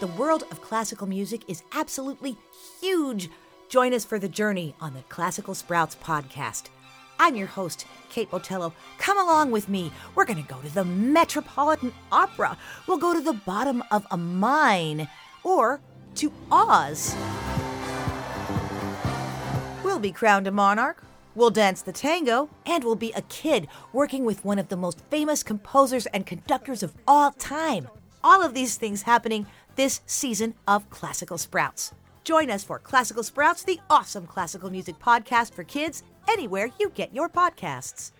The world of classical music is absolutely huge. Join us for the journey on the Classical Sprouts podcast. I'm your host, Kate Botello. Come along with me. We're going to go to the Metropolitan Opera. We'll go to the bottom of a mine or to Oz. We'll be crowned a monarch. We'll dance the tango, and we'll be a kid working with one of the most famous composers and conductors of all time. All of these things happening this season of Classical Sprouts. Join us for Classical Sprouts, the awesome classical music podcast for kids, anywhere you get your podcasts.